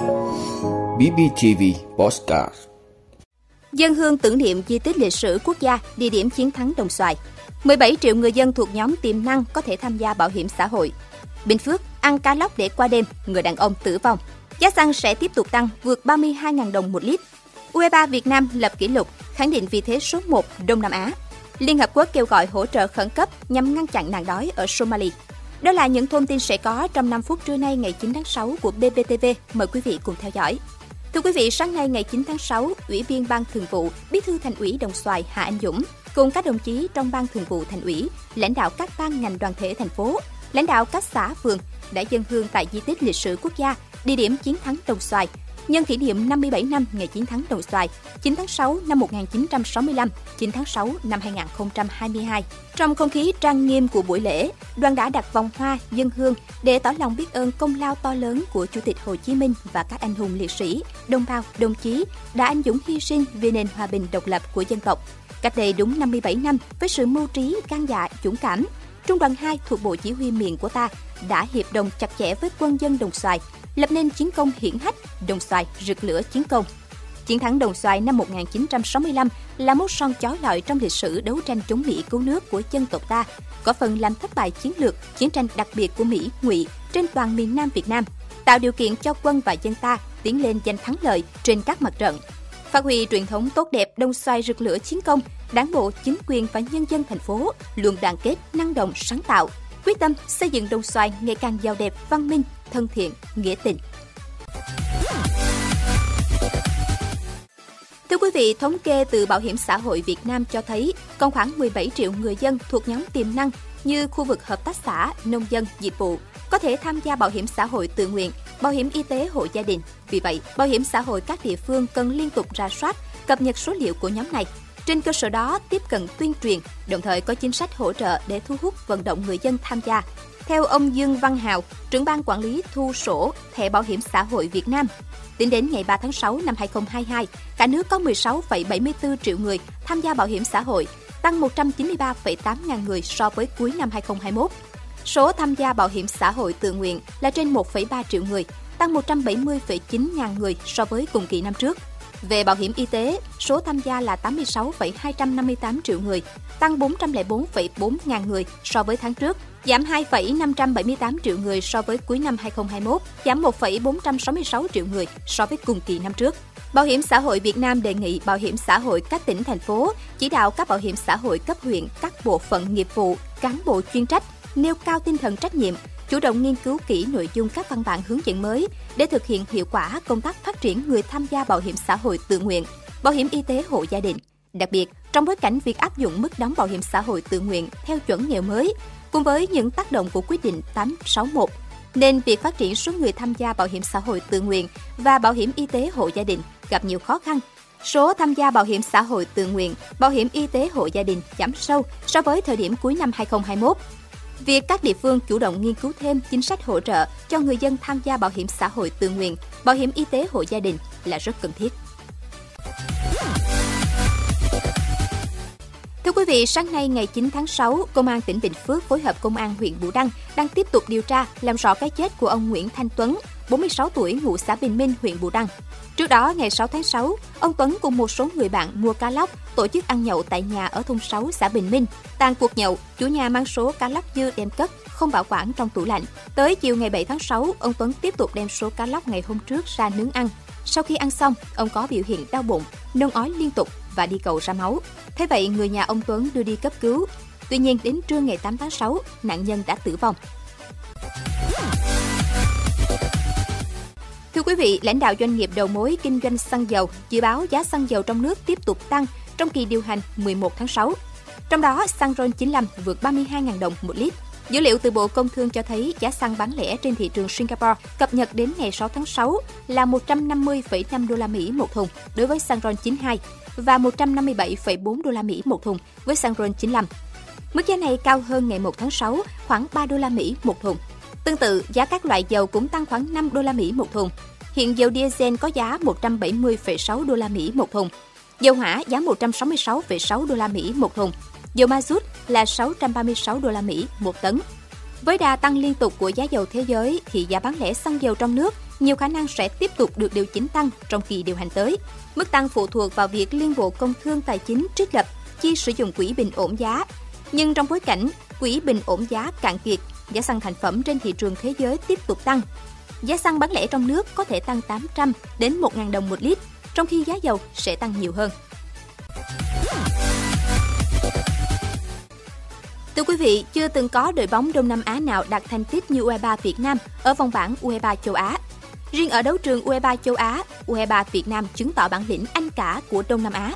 BBTV Postcard Dân hương tưởng niệm di tích lịch sử quốc gia, địa điểm chiến thắng Đồng Xoài. 17 triệu người dân thuộc nhóm tiềm năng có thể tham gia bảo hiểm xã hội. Bình Phước ăn cá lóc để qua đêm, người đàn ông tử vong. Giá xăng sẽ tiếp tục tăng vượt 32.000 đồng một lít. U23 Việt Nam lập kỷ lục, khẳng định vị thế số 1 Đông Nam Á. Liên Hợp Quốc kêu gọi hỗ trợ khẩn cấp nhằm ngăn chặn nạn đói ở Somalia. Đó là những thông tin sẽ có trong 5 phút trưa nay ngày 9 tháng 6 của BBTV. Mời quý vị cùng theo dõi. Thưa quý vị, sáng nay ngày 9 tháng 6, Ủy viên Ban Thường vụ, Bí thư Thành ủy Đồng Xoài Hà Anh Dũng cùng các đồng chí trong Ban Thường vụ Thành ủy, lãnh đạo các ban ngành đoàn thể thành phố, lãnh đạo các xã phường đã dân hương tại di tích lịch sử quốc gia, địa điểm chiến thắng Đồng Xoài nhân kỷ niệm 57 năm ngày chiến thắng Đồng Xoài, 9 tháng 6 năm 1965, 9 tháng 6 năm 2022. Trong không khí trang nghiêm của buổi lễ, đoàn đã đặt vòng hoa dân hương để tỏ lòng biết ơn công lao to lớn của Chủ tịch Hồ Chí Minh và các anh hùng liệt sĩ, đồng bào, đồng chí đã anh dũng hy sinh vì nền hòa bình độc lập của dân tộc. Cách đây đúng 57 năm, với sự mưu trí, can dạ, dũng cảm, Trung đoàn 2 thuộc Bộ Chỉ huy miền của ta đã hiệp đồng chặt chẽ với quân dân Đồng Xoài, lập nên chiến công hiển hách Đồng Xoài rực lửa chiến công. Chiến thắng Đồng Xoài năm 1965 là mốc son chói lọi trong lịch sử đấu tranh chống Mỹ cứu nước của dân tộc ta, có phần làm thất bại chiến lược chiến tranh đặc biệt của Mỹ ngụy trên toàn miền Nam Việt Nam, tạo điều kiện cho quân và dân ta tiến lên giành thắng lợi trên các mặt trận. Phát huy truyền thống tốt đẹp Đông Xoài rực lửa chiến công, Đảng bộ, chính quyền và nhân dân thành phố luôn đoàn kết, năng động, sáng tạo, quyết tâm xây dựng Đồng Xoài ngày càng giàu đẹp, văn minh, thân thiện, nghĩa tình. Thưa quý vị, thống kê từ Bảo hiểm xã hội Việt Nam cho thấy còn khoảng 17 triệu người dân thuộc nhóm tiềm năng như khu vực hợp tác xã, nông dân, dịch vụ có thể tham gia bảo hiểm xã hội tự nguyện, bảo hiểm y tế hộ gia đình. Vì vậy, bảo hiểm xã hội các địa phương cần liên tục ra soát, cập nhật số liệu của nhóm này trên cơ sở đó, tiếp cận tuyên truyền, đồng thời có chính sách hỗ trợ để thu hút vận động người dân tham gia. Theo ông Dương Văn Hào, trưởng ban quản lý thu sổ thẻ bảo hiểm xã hội Việt Nam, tính đến ngày 3 tháng 6 năm 2022, cả nước có 16,74 triệu người tham gia bảo hiểm xã hội, tăng 193,8 ngàn người so với cuối năm 2021. Số tham gia bảo hiểm xã hội tự nguyện là trên 1,3 triệu người, tăng 170,9 ngàn người so với cùng kỳ năm trước. Về bảo hiểm y tế, số tham gia là 86,258 triệu người, tăng 404,4 ngàn người so với tháng trước, giảm 2,578 triệu người so với cuối năm 2021, giảm 1,466 triệu người so với cùng kỳ năm trước. Bảo hiểm xã hội Việt Nam đề nghị bảo hiểm xã hội các tỉnh thành phố chỉ đạo các bảo hiểm xã hội cấp huyện, các bộ phận nghiệp vụ, cán bộ chuyên trách nêu cao tinh thần trách nhiệm, chủ động nghiên cứu kỹ nội dung các văn bản hướng dẫn mới để thực hiện hiệu quả công tác phát triển người tham gia bảo hiểm xã hội tự nguyện, bảo hiểm y tế hộ gia đình. Đặc biệt, trong bối cảnh việc áp dụng mức đóng bảo hiểm xã hội tự nguyện theo chuẩn nghèo mới, cùng với những tác động của quyết định 861, nên việc phát triển số người tham gia bảo hiểm xã hội tự nguyện và bảo hiểm y tế hộ gia đình gặp nhiều khó khăn. Số tham gia bảo hiểm xã hội tự nguyện, bảo hiểm y tế hộ gia đình giảm sâu so với thời điểm cuối năm 2021 Việc các địa phương chủ động nghiên cứu thêm chính sách hỗ trợ cho người dân tham gia bảo hiểm xã hội tự nguyện, bảo hiểm y tế hộ gia đình là rất cần thiết. Thưa quý vị, sáng nay ngày 9 tháng 6, Công an tỉnh Bình Phước phối hợp Công an huyện Bù Đăng đang tiếp tục điều tra làm rõ cái chết của ông Nguyễn Thanh Tuấn, 46 tuổi, ngụ xã Bình Minh, huyện Bù Đăng. Trước đó, ngày 6 tháng 6, ông Tuấn cùng một số người bạn mua cá lóc, tổ chức ăn nhậu tại nhà ở thôn 6 xã Bình Minh. Tàn cuộc nhậu, chủ nhà mang số cá lóc dư đem cất, không bảo quản trong tủ lạnh. Tới chiều ngày 7 tháng 6, ông Tuấn tiếp tục đem số cá lóc ngày hôm trước ra nướng ăn. Sau khi ăn xong, ông có biểu hiện đau bụng, nôn ói liên tục và đi cầu ra máu. Thế vậy, người nhà ông Tuấn đưa đi cấp cứu. Tuy nhiên, đến trưa ngày 8 tháng 6, nạn nhân đã tử vong. Thưa quý vị, lãnh đạo doanh nghiệp đầu mối kinh doanh xăng dầu dự báo giá xăng dầu trong nước tiếp tục tăng trong kỳ điều hành 11 tháng 6. Trong đó, xăng RON 95 vượt 32.000 đồng một lít. Dữ liệu từ Bộ Công Thương cho thấy giá xăng bán lẻ trên thị trường Singapore cập nhật đến ngày 6 tháng 6 là 150,5 đô la Mỹ một thùng đối với xăng RON 92 và 157,4 đô la Mỹ một thùng với xăng RON 95. Mức giá này cao hơn ngày 1 tháng 6 khoảng 3 đô la Mỹ một thùng. Tương tự, giá các loại dầu cũng tăng khoảng 5 đô la Mỹ một thùng. Hiện dầu diesel có giá 170,6 đô la Mỹ một thùng, dầu hỏa giá 166,6 đô la Mỹ một thùng, dầu ma rút là 636 đô la Mỹ một tấn. Với đà tăng liên tục của giá dầu thế giới thì giá bán lẻ xăng dầu trong nước nhiều khả năng sẽ tiếp tục được điều chỉnh tăng trong kỳ điều hành tới. Mức tăng phụ thuộc vào việc Liên Bộ Công Thương Tài chính trích lập chi sử dụng quỹ bình ổn giá. Nhưng trong bối cảnh quỹ bình ổn giá cạn kiệt, giá xăng thành phẩm trên thị trường thế giới tiếp tục tăng. Giá xăng bán lẻ trong nước có thể tăng 800 đến 1.000 đồng một lít, trong khi giá dầu sẽ tăng nhiều hơn. Thưa quý vị, chưa từng có đội bóng Đông Nam Á nào đạt thành tích như U23 Việt Nam ở vòng bảng U23 châu Á. Riêng ở đấu trường U23 châu Á, U23 Việt Nam chứng tỏ bản lĩnh anh cả của Đông Nam Á.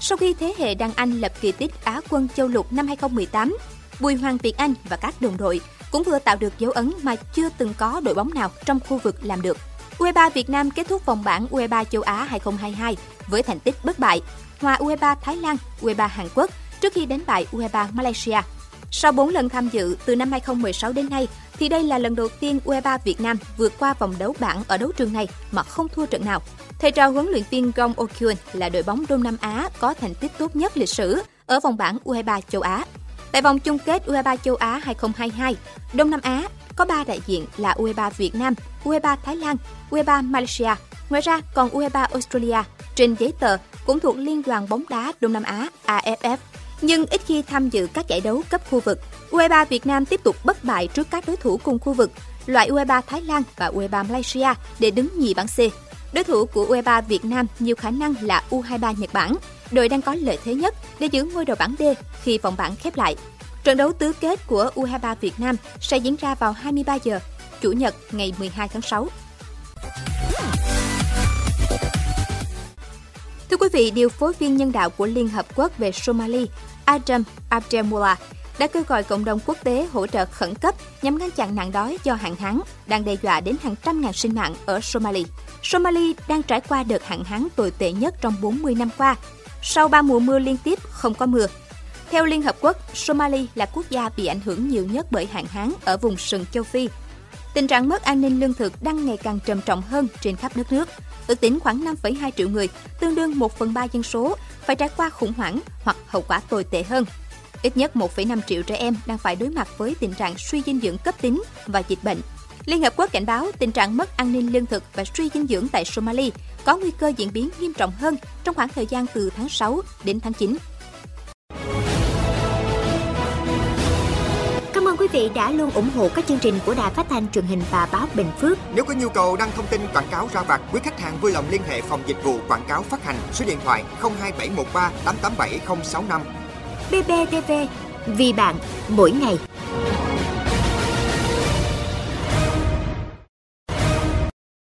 Sau khi thế hệ Đăng Anh lập kỳ tích Á quân châu lục năm 2018, Bùi Hoàng Việt Anh và các đồng đội cũng vừa tạo được dấu ấn mà chưa từng có đội bóng nào trong khu vực làm được. U23 Việt Nam kết thúc vòng bảng U23 châu Á 2022 với thành tích bất bại, hòa U23 Thái Lan, U23 Hàn Quốc trước khi đánh bại U23 Malaysia sau 4 lần tham dự từ năm 2016 đến nay, thì đây là lần đầu tiên U23 Việt Nam vượt qua vòng đấu bảng ở đấu trường này mà không thua trận nào. Thầy trò huấn luyện viên Gong Okyun là đội bóng Đông Nam Á có thành tích tốt nhất lịch sử ở vòng bảng U23 châu Á. Tại vòng chung kết U23 châu Á 2022, Đông Nam Á có 3 đại diện là U23 Việt Nam, U23 Thái Lan, U23 Malaysia. Ngoài ra còn U23 Australia trên giấy tờ cũng thuộc Liên đoàn bóng đá Đông Nam Á AFF nhưng ít khi tham dự các giải đấu cấp khu vực. U23 Việt Nam tiếp tục bất bại trước các đối thủ cùng khu vực, loại U23 Thái Lan và U23 Malaysia để đứng nhì bảng C. Đối thủ của U23 Việt Nam nhiều khả năng là U23 Nhật Bản, đội đang có lợi thế nhất để giữ ngôi đầu bảng D khi vòng bảng khép lại. Trận đấu tứ kết của U23 Việt Nam sẽ diễn ra vào 23 giờ Chủ nhật ngày 12 tháng 6. Thưa quý vị, điều phối viên nhân đạo của Liên Hợp Quốc về Somali Adam Abdelmoula đã kêu gọi cộng đồng quốc tế hỗ trợ khẩn cấp nhằm ngăn chặn nạn đói do hạn hán đang đe dọa đến hàng trăm ngàn sinh mạng ở Somali. Somali đang trải qua đợt hạn hán tồi tệ nhất trong 40 năm qua, sau ba mùa mưa liên tiếp không có mưa. Theo Liên Hợp Quốc, Somali là quốc gia bị ảnh hưởng nhiều nhất bởi hạn hán ở vùng sừng châu Phi. Tình trạng mất an ninh lương thực đang ngày càng trầm trọng hơn trên khắp đất nước. Ước tính khoảng 5,2 triệu người, tương đương 1 phần 3 dân số, phải trải qua khủng hoảng hoặc hậu quả tồi tệ hơn. Ít nhất 1,5 triệu trẻ em đang phải đối mặt với tình trạng suy dinh dưỡng cấp tính và dịch bệnh. Liên Hợp Quốc cảnh báo tình trạng mất an ninh lương thực và suy dinh dưỡng tại Somali có nguy cơ diễn biến nghiêm trọng hơn trong khoảng thời gian từ tháng 6 đến tháng 9 quý vị đã luôn ủng hộ các chương trình của Đài Phát thanh truyền hình và báo Bình Phước. Nếu có nhu cầu đăng thông tin quảng cáo ra vặt, quý khách hàng vui lòng liên hệ phòng dịch vụ quảng cáo phát hành số điện thoại 02713 887065. BBTV vì bạn mỗi ngày.